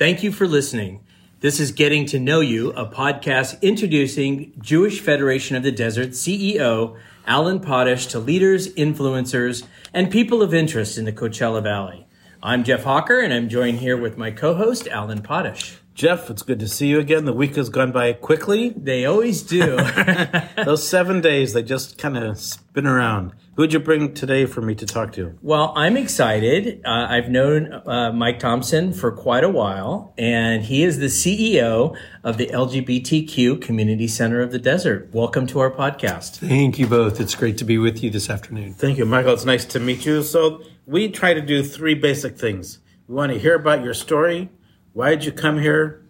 Thank you for listening. This is Getting to Know You, a podcast introducing Jewish Federation of the Desert CEO Alan Potash to leaders, influencers, and people of interest in the Coachella Valley. I'm Jeff Hawker, and I'm joined here with my co-host Alan Potash. Jeff, it's good to see you again. The week has gone by quickly. They always do. Those seven days, they just kind of spin around. Who'd you bring today for me to talk to? Well, I'm excited. Uh, I've known uh, Mike Thompson for quite a while, and he is the CEO of the LGBTQ Community Center of the Desert. Welcome to our podcast. Thank you both. It's great to be with you this afternoon. Thank you, Michael. It's nice to meet you. So, we try to do three basic things. We want to hear about your story. Why did you come here?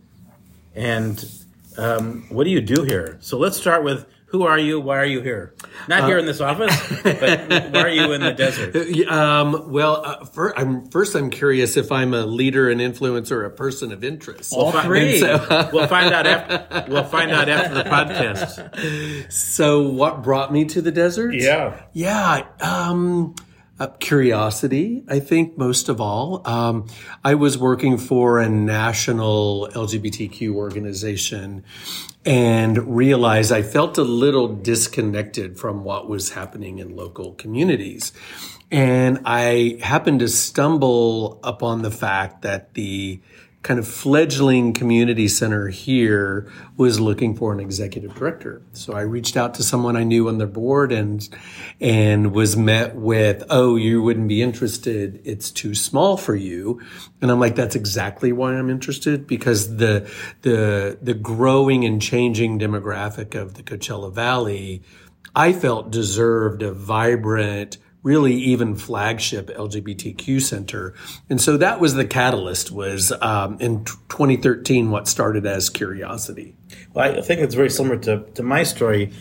And um, what do you do here? So, let's start with who are you? Why are you here? Not here in this office, but why are you in the desert? Um, well, uh, fir- I'm, first, I'm curious if I'm a leader, an influencer, or a person of interest. All three. So, We'll find out after. We'll find out after the podcast. so, what brought me to the desert? Yeah. Yeah. Um, uh, curiosity, I think, most of all. Um, I was working for a national LGBTQ organization and realized I felt a little disconnected from what was happening in local communities. And I happened to stumble upon the fact that the kind of fledgling community center here was looking for an executive director. So I reached out to someone I knew on the board and and was met with, "Oh, you wouldn't be interested. It's too small for you." And I'm like, "That's exactly why I'm interested because the the the growing and changing demographic of the Coachella Valley I felt deserved a vibrant really even flagship LGBTQ center. And so that was the catalyst was um, in 2013 what started as curiosity. Well, I think it's very similar to, to my story,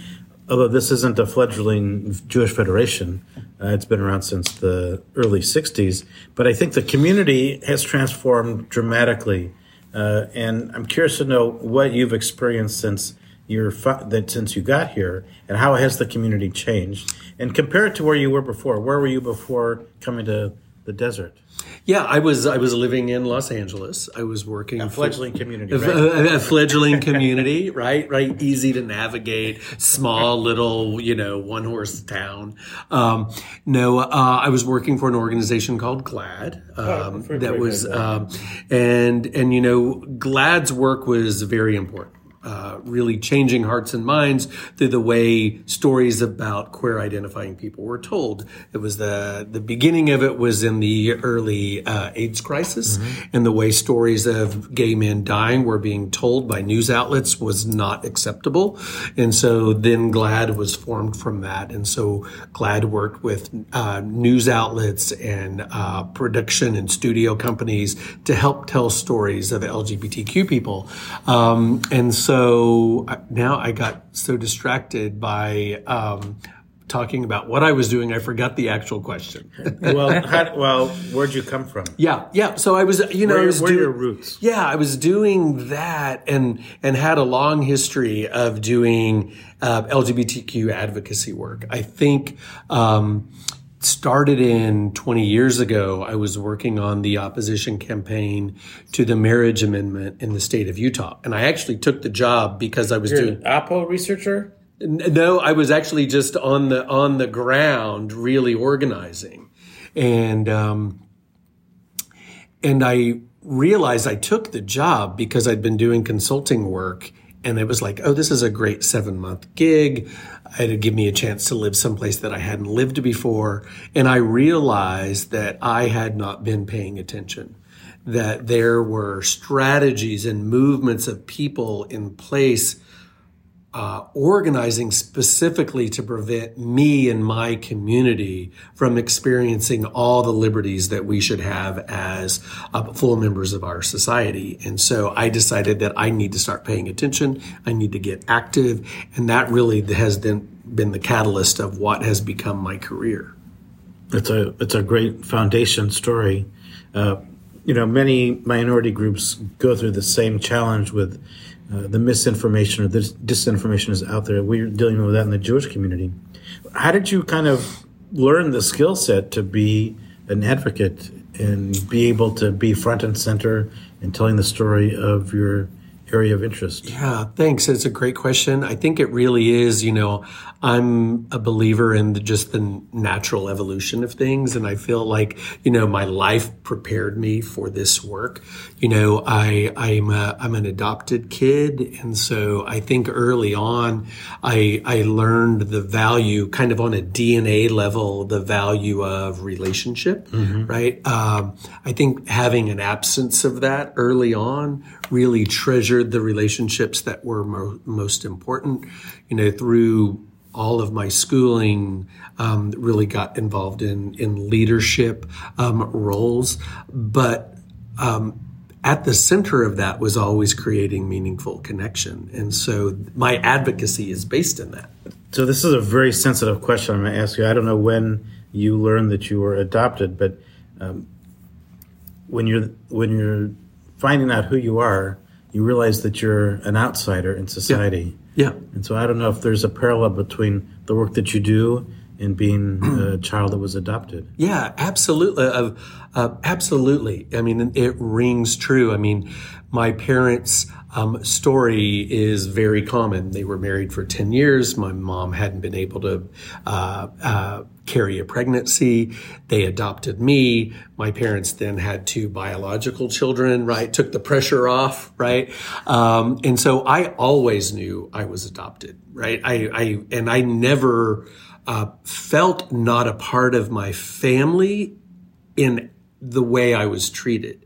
although this isn't a fledgling Jewish federation. Uh, it's been around since the early 60s. But I think the community has transformed dramatically. Uh, and I'm curious to know what you've experienced since you're that since you got here, and how has the community changed? And compare it to where you were before. Where were you before coming to the desert? Yeah, I was I was living in Los Angeles. I was working a fledgling for, community, a, right? a, a fledgling community, right? Right, easy to navigate, small little you know one horse town. Um, no, uh, I was working for an organization called GLAAD. Um, oh, that was, um, and and you know, GLAAD's work was very important uh, really changing hearts and minds through the way stories about queer identifying people were told. It was the the beginning of it was in the early uh, AIDS crisis, mm-hmm. and the way stories of gay men dying were being told by news outlets was not acceptable. And so then GLAAD was formed from that, and so GLAAD worked with uh, news outlets and uh, production and studio companies to help tell stories of LGBTQ people, um, and so so now I got so distracted by um, talking about what I was doing, I forgot the actual question. well, how, well, where'd you come from? Yeah, yeah. So I was, you know, where, I was where doing, your roots? Yeah, I was doing that, and and had a long history of doing uh, LGBTQ advocacy work. I think. Um, started in 20 years ago. I was working on the opposition campaign to the marriage amendment in the state of Utah. And I actually took the job because I was You're doing an Oppo researcher. No, I was actually just on the on the ground, really organizing, and um, and I realized I took the job because I'd been doing consulting work and it was like, oh, this is a great seven month gig. It'd give me a chance to live someplace that I hadn't lived before. And I realized that I had not been paying attention, that there were strategies and movements of people in place uh, organizing specifically to prevent me and my community from experiencing all the liberties that we should have as uh, full members of our society. And so I decided that I need to start paying attention. I need to get active. And that really has been, been the catalyst of what has become my career. It's a, it's a great foundation story. Uh, you know, many minority groups go through the same challenge with uh, the misinformation or the disinformation is out there. We're dealing with that in the Jewish community. How did you kind of learn the skill set to be an advocate and be able to be front and center in telling the story of your area of interest? Yeah, thanks. It's a great question. I think it really is. You know, I'm a believer in the, just the natural evolution of things, and I feel like you know my life prepared me for this work. You know, I I'm a, I'm an adopted kid, and so I think early on, I I learned the value, kind of on a DNA level, the value of relationship. Mm-hmm. Right. Um, I think having an absence of that early on really treasured the relationships that were mo- most important. You know, through all of my schooling, um, really got involved in in leadership um, roles, but. Um, at the center of that was always creating meaningful connection. And so my advocacy is based in that. So this is a very sensitive question I'm going to ask you. I don't know when you learned that you were adopted, but um, when you're when you're finding out who you are, you realize that you're an outsider in society. Yeah. And so I don't know if there's a parallel between the work that you do and being a child that was adopted. Yeah, absolutely. Uh, uh, absolutely. I mean, it rings true. I mean, my parents' um, story is very common. They were married for 10 years. My mom hadn't been able to uh, uh, carry a pregnancy. They adopted me. My parents then had two biological children, right? Took the pressure off, right? Um, and so I always knew I was adopted, right? I, I and I never uh, felt not a part of my family in the way I was treated.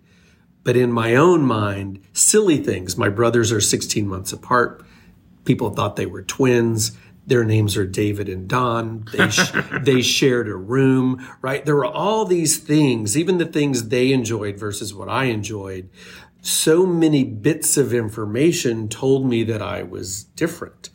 But in my own mind, silly things. My brothers are 16 months apart. People thought they were twins. Their names are David and Don. They, sh- they shared a room, right? There were all these things, even the things they enjoyed versus what I enjoyed. So many bits of information told me that I was different.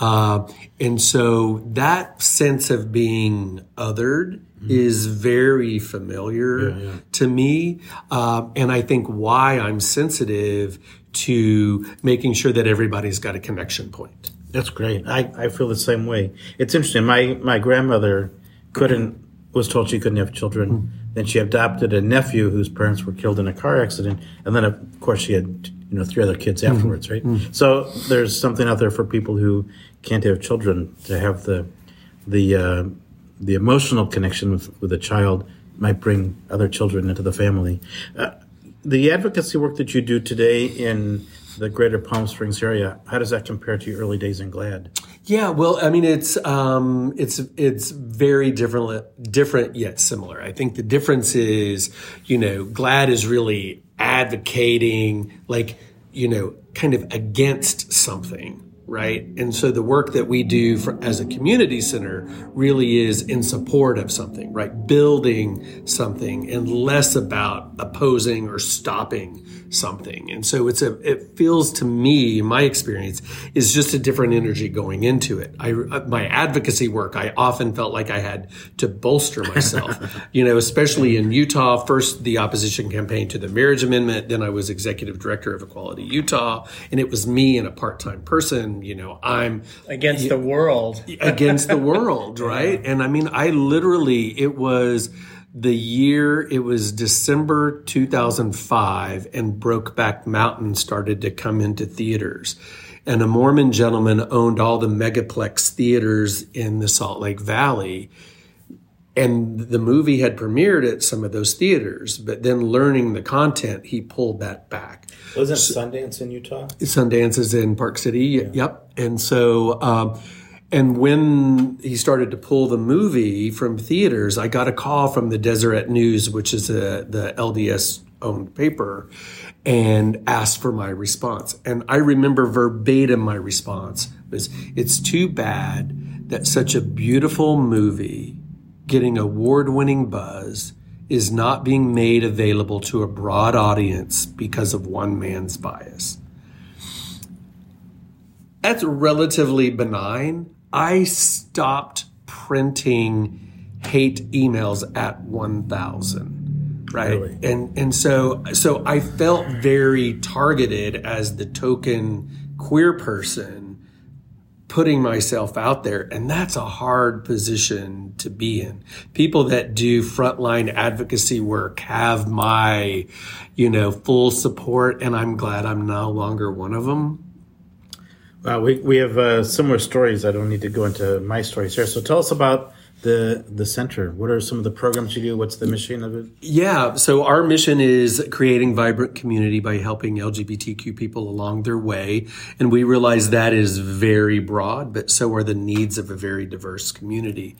Uh, and so that sense of being othered mm-hmm. is very familiar yeah, yeah. to me. Uh, and I think why I'm sensitive to making sure that everybody's got a connection point. That's great. I, I feel the same way. It's interesting. My, my grandmother couldn't, was told she couldn't have children. Mm-hmm. Then she adopted a nephew whose parents were killed in a car accident. And then, of course, she had you know three other kids mm-hmm. afterwards, mm-hmm. right? Mm-hmm. So there's something out there for people who can't have children to have the the uh, the emotional connection with with a child might bring other children into the family. Uh, the advocacy work that you do today in the greater Palm Springs area, how does that compare to your early days in GLAAD? Yeah, well, I mean, it's um, it's it's very different, different yet similar. I think the difference is, you know, GLAAD is really advocating, like, you know, kind of against something right? And so the work that we do for, as a community center really is in support of something, right? Building something and less about opposing or stopping something. And so it's a, it feels to me, my experience is just a different energy going into it. I, uh, my advocacy work, I often felt like I had to bolster myself, you know, especially in Utah, first the opposition campaign to the marriage amendment. Then I was executive director of Equality Utah and it was me and a part-time person, you know, I'm against the world, against the world, right? And I mean, I literally, it was, the year it was December 2005 and Brokeback Mountain started to come into theaters. And a Mormon gentleman owned all the megaplex theaters in the Salt Lake Valley. And the movie had premiered at some of those theaters, but then learning the content, he pulled that back. Wasn't so, Sundance in Utah? Sundance is in Park City. Yeah. Yep. And so, um, and when he started to pull the movie from theaters, I got a call from the Deseret News, which is a, the LDS owned paper, and asked for my response. And I remember verbatim my response was, it's too bad that such a beautiful movie getting award winning buzz is not being made available to a broad audience because of one man's bias. That's relatively benign, I stopped printing hate emails at 1000 right really? and and so so I felt very targeted as the token queer person putting myself out there. And that's a hard position to be in. People that do frontline advocacy work have my, you know, full support. And I'm glad I'm no longer one of them. Well, we, we have uh, similar stories. I don't need to go into my stories here. So tell us about the the center? What are some of the programs you do? What's the mission of it? Yeah, so our mission is creating vibrant community by helping LGBTQ people along their way, and we realize that is very broad, but so are the needs of a very diverse community.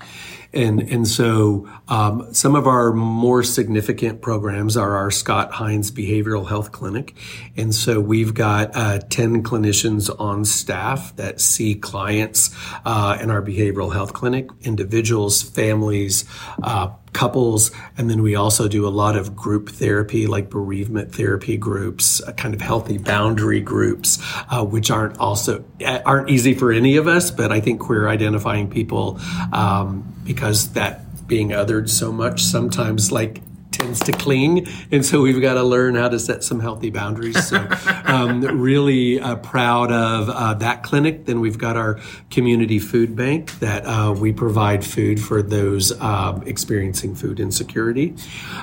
And and so um, some of our more significant programs are our Scott Hines Behavioral Health Clinic, and so we've got uh, ten clinicians on staff that see clients uh, in our behavioral health clinic, individuals, families. Uh, couples and then we also do a lot of group therapy like bereavement therapy groups uh, kind of healthy boundary groups uh, which aren't also aren't easy for any of us but i think queer identifying people um, because that being othered so much sometimes like tends to cling, and so we've got to learn how to set some healthy boundaries. So, um, really uh, proud of uh, that clinic. Then we've got our community food bank that uh, we provide food for those um, experiencing food insecurity,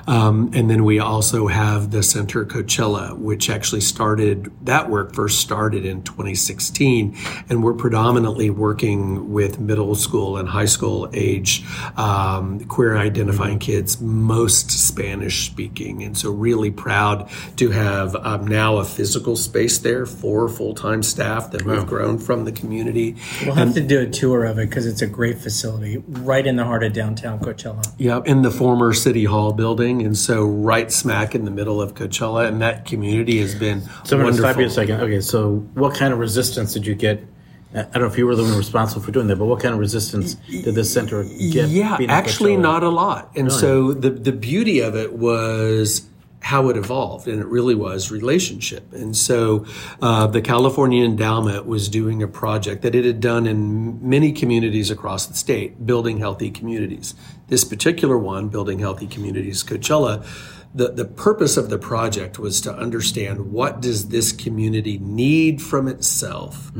um, and then we also have the Center Coachella, which actually started that work first started in 2016, and we're predominantly working with middle school and high school age um, queer identifying kids, most Spanish speaking. And so, really proud to have um, now a physical space there for full time staff that we've grown from the community. We'll have to do a tour of it because it's a great facility right in the heart of downtown Coachella. Yeah, in the former City Hall building. And so, right smack in the middle of Coachella. And that community has been So I'm going to wonderful. stop you a second. Okay, so what kind of resistance did you get? I don't know if you were the one responsible for doing that, but what kind of resistance did this center get? Yeah, actually, not a lot. And so the the beauty of it was how it evolved, and it really was relationship. And so uh, the California Endowment was doing a project that it had done in many communities across the state, building healthy communities. This particular one, building healthy communities, Coachella. The, the purpose of the project was to understand what does this community need from itself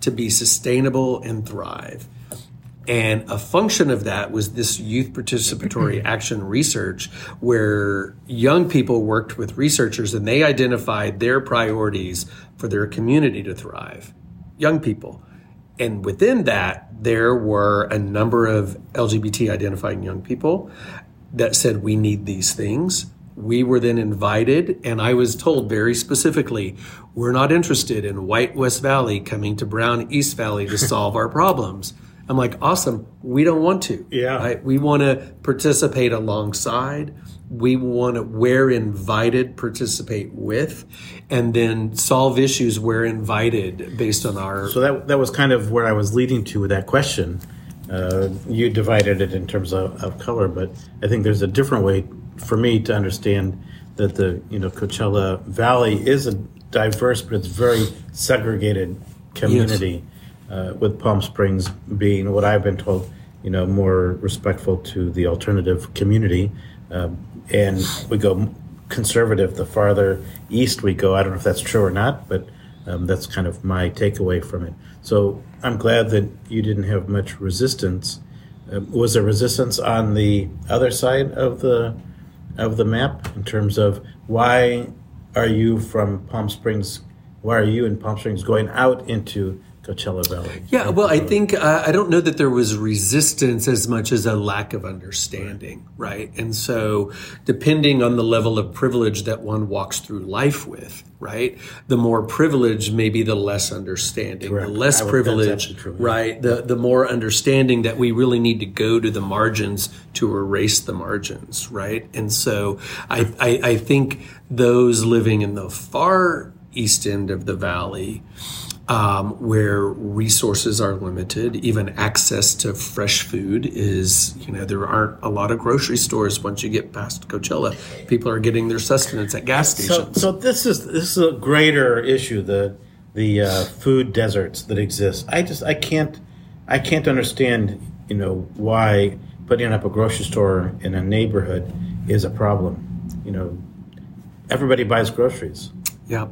to be sustainable and thrive and a function of that was this youth participatory action research, where young people worked with researchers and they identified their priorities for their community to thrive. Young people. And within that, there were a number of LGBT identifying young people that said, We need these things. We were then invited, and I was told very specifically, We're not interested in white West Valley coming to brown East Valley to solve our problems. I'm like, awesome. We don't want to. Yeah. Right? We want to participate alongside. We want to, where invited, participate with, and then solve issues where invited based on our. So that that was kind of where I was leading to with that question. Uh, you divided it in terms of, of color, but I think there's a different way for me to understand that the you know Coachella Valley is a diverse, but it's very segregated community. Uh, with Palm Springs being what I've been told, you know, more respectful to the alternative community, um, and we go conservative the farther east we go. I don't know if that's true or not, but um, that's kind of my takeaway from it. So I'm glad that you didn't have much resistance. Um, was there resistance on the other side of the of the map in terms of why are you from Palm Springs? Why are you in Palm Springs going out into Coachella Valley? Yeah, well, I think uh, I don't know that there was resistance as much as a lack of understanding, right? And so, depending on the level of privilege that one walks through life with, right, the more privilege, maybe the less understanding. Correct. The less would- privilege, true, yeah. right? The the more understanding that we really need to go to the margins to erase the margins, right? And so, I I, I think those living in the far east end of the valley um, where resources are limited, even access to fresh food is, you know, there aren't a lot of grocery stores once you get past Coachella. People are getting their sustenance at gas So, stations. so this is this is a greater issue the the uh, food deserts that exist. I just I can't I can't understand you know why putting up a grocery store in a neighborhood is a problem. You know, everybody buys groceries. yeah.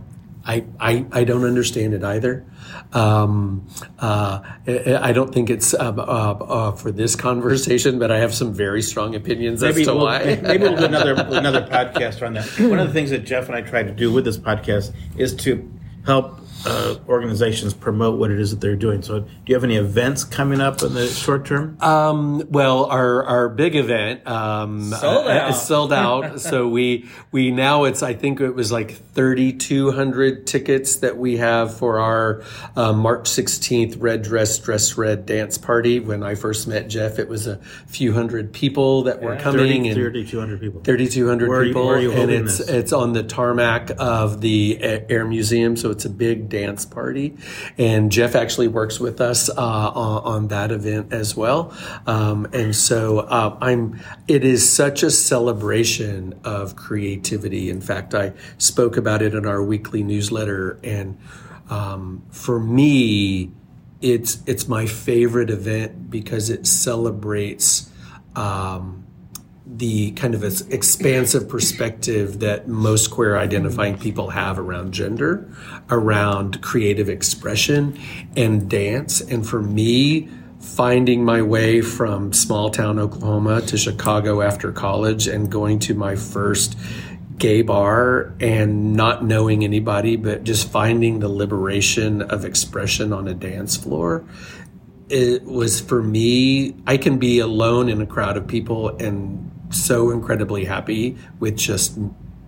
I, I, I don't understand it either. Um, uh, I don't think it's uh, uh, uh, for this conversation, but I have some very strong opinions maybe as to we'll, why. maybe we'll do another another podcast on that. One of the things that Jeff and I try to do with this podcast is to help uh, organizations promote what it is that they're doing. So, do you have any events coming up in the short term? Um, well, our our big event um, Sold uh, out. is sold out. so we we now it's I think it was like thirty two hundred tickets that we have for our uh, March sixteenth red dress dress red dance party. When I first met Jeff, it was a few hundred people that were coming 30, and 3,200 people. 3,200 Where are you- people, where are you and it's this? it's on the tarmac of the Air Museum, so it's a big dance party. And Jeff actually works with us uh, on, on that event as well. Um, and so uh, I'm. It is such a celebration of creativity. In fact, I spoke about it in our weekly newsletter, and um, for me, it's it's my favorite event because it celebrates. Um, the kind of expansive perspective that most queer identifying people have around gender, around creative expression and dance. And for me, finding my way from small town Oklahoma to Chicago after college and going to my first gay bar and not knowing anybody, but just finding the liberation of expression on a dance floor it was for me i can be alone in a crowd of people and so incredibly happy with just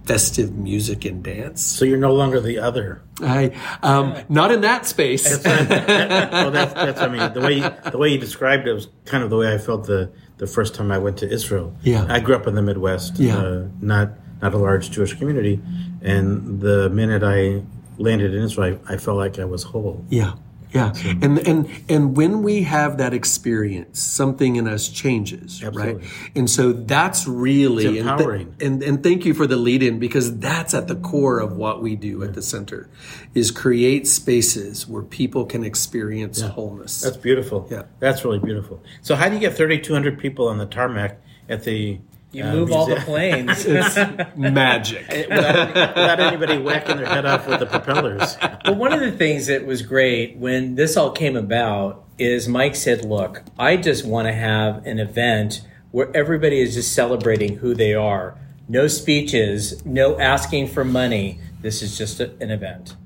festive music and dance So you're no longer the other. i um not in that space well, that's, that's I mean the way you, the way you described it was kind of the way I felt the the first time I went to Israel. Yeah. I grew up in the Midwest. Yeah. uh, not not a large Jewish community, and the minute I landed in Israel, I, I felt like I was whole. yeah yeah and and and when we have that experience something in us changes Absolutely. right and so that's really It's and th- empowering. and, and thank you for the lead in because that's at the core of what we do at the center is create spaces where people can experience wholeness That's beautiful. Yeah. that's really beautiful. So how do you get 3,200 people on the tarmac at the? You uh, move all the museum? planes. magic without, without anybody whacking their head off with the propellers. But one of the things that was great when this all came about is Mike said, "Look, I just want to have an event where everybody is just celebrating who they are. No speeches, no asking for money. This is just a, an event."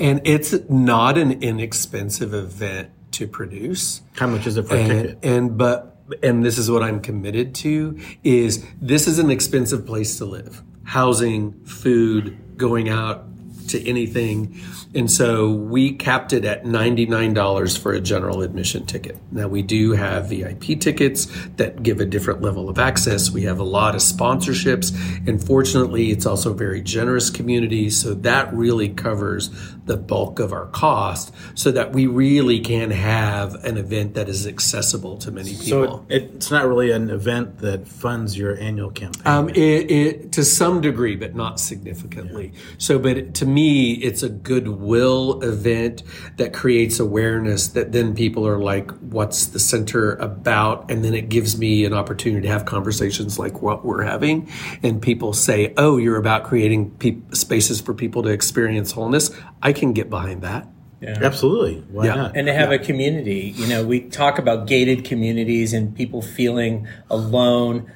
and it's not an inexpensive event to produce How much is it for a and, ticket? and but and this is what i'm committed to is this is an expensive place to live. Housing food going out to anything. And so we capped it at $99 for a general admission ticket. Now we do have vip tickets that give a different level of access. We have a lot of sponsorships. And fortunately it's also a very generous community. So that really covers the bulk of our cost so that we really can have an event that is accessible to many people So it, it's not really an event that funds your annual campaign. um, it, it to some degree, but not significantly. So, but to me, it's a goodwill event that creates awareness. That then people are like, "What's the center about?" And then it gives me an opportunity to have conversations like what we're having, and people say, "Oh, you're about creating peop spaces for people to experience wholeness." I can get behind that. Absolutely. Why Yeah. not? and to have a community. You know, we talk about gated communities and people feeling alone,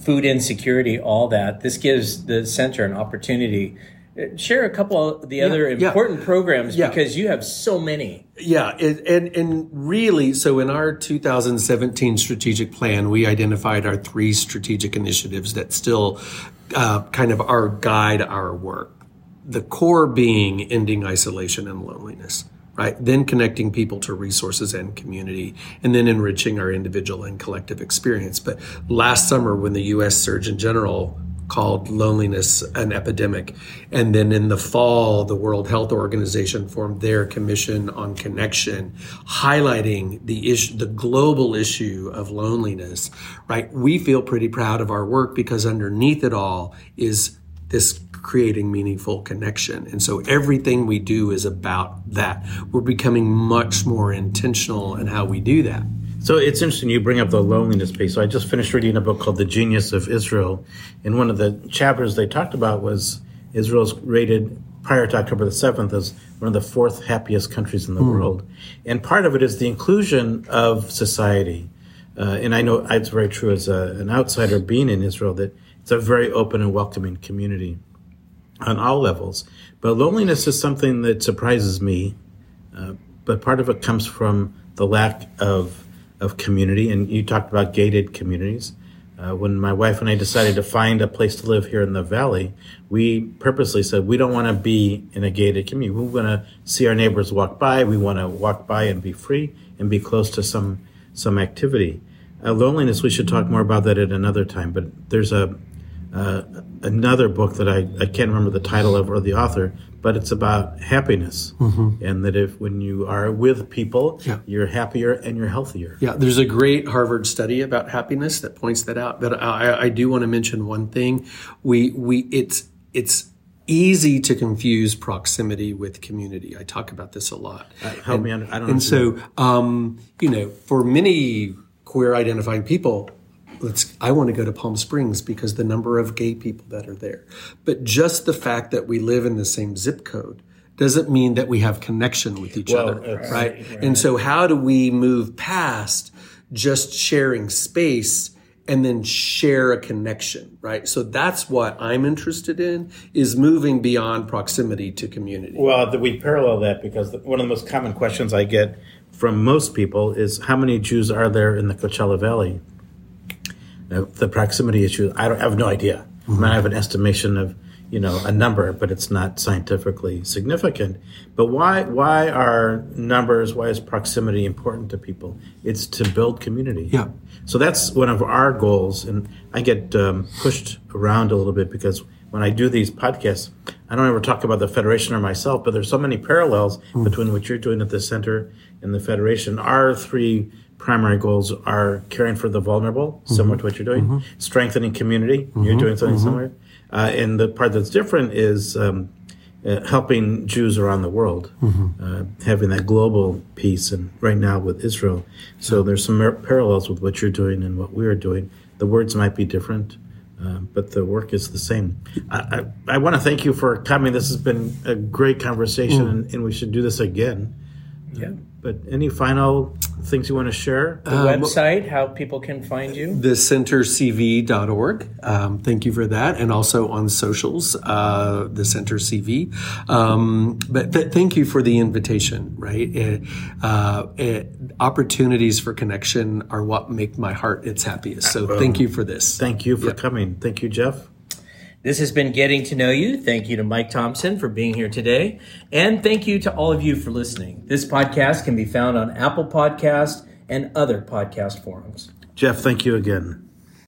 food insecurity, all that. This gives the center an opportunity. Uh, Share a couple of the other yeah. important programs Yeah. because you have so many. Yeah, it, and and really, so in our 2017 strategic plan, we identified our three strategic initiatives that still uh, kind of our guide our work. The core being ending isolation and loneliness, right? Then connecting people to resources and community, and then enriching our individual and collective experience. But last summer, when the U.S. Surgeon General called loneliness an epidemic. And then in the fall, the World Health Organization formed their commission on connection, highlighting the issue, the global issue of loneliness, right? We feel pretty proud of our work because underneath it all is this creating meaningful connection. And so everything we do is about that. We're becoming much more intentional in how we do that. So it's interesting you bring up the loneliness piece. So I just finished reading a book called The Genius of Israel. And one of the chapters they talked about was Israel's rated prior to October the 7th as one of the fourth happiest countries in the world. And part of it is the inclusion of society. Uh, and I know it's very true as a, an outsider being in Israel that it's a very open and welcoming community on all levels. But loneliness is something that surprises me. Uh, but part of it comes from the lack of of community. And you talked about gated communities. Uh, when my wife and I decided to find a place to live here in the valley, we purposely said we don't want to be in a gated community. We want to see our neighbors walk by. We want to walk by and be free and be close to some some activity. Uh, loneliness, we should talk more about that at another time. But there's a uh, another book that I, I can't remember the title of or the author, but it's about happiness. Mm-hmm. And that if when you are with people, yeah. you're happier and you're healthier. Yeah, there's a great Harvard study about happiness that points that out. But I, I do want to mention one thing. We, we, it's, it's, easy to confuse proximity with community. I talk about this a lot. Uh, help and, me, I don't. And so, um, you know, for many queer identifying people, let's I want to go to Palm Springs because the number of gay people that are there. But just the fact that we live in the same zip code doesn't mean that we have connection with each well, other, right? right? And so how do we move past just sharing space and then share a connection, right? So that's what I'm interested in is moving beyond proximity to community. Well, we parallel that because one of the most common questions I get from most people is how many Jews are there in the Coachella Valley? The proximity issue, I, don't, I have no idea. Mm-hmm. I, mean, I have an estimation of you know a number, but it's not scientifically significant. But why why are numbers? Why is proximity important to people? It's to build community. Yeah. So that's one of our goals, and I get um, pushed around a little bit because when I do these podcasts, I don't ever talk about the federation or myself, but there's so many parallels mm. between what you're doing at the center and the federation. Our three primary goals are caring for the vulnerable, mm-hmm. similar to what you're doing, mm-hmm. strengthening community. Mm-hmm. You're doing something mm-hmm. similar. Uh, and the part that's different is um, uh, helping Jews around the world, mm-hmm. uh, having that global piece, and right now with Israel. So there's some mer- parallels with what you're doing and what we're doing. The words might be different. Uh, but the work is the same. I, I, I want to thank you for coming. This has been a great conversation, mm. and, and, we should do this again. Yeah. But any final things you want to share? The um, website, how people can find you? Thecentercv.org. Um, thank you for that. And also on socials, uh, the Center CV. Um, but th- thank you for the invitation, right? It, uh, it, opportunities for connection are what make my heart its happiest. So thank you for this. Thank you for yep. coming. Thank you, Jeff. This has been Getting to Know You. Thank you to Mike Thompson for being here today. And thank you to all of you for listening. This podcast can be found on Apple Podcast and other podcast forums. Jeff, thank you again.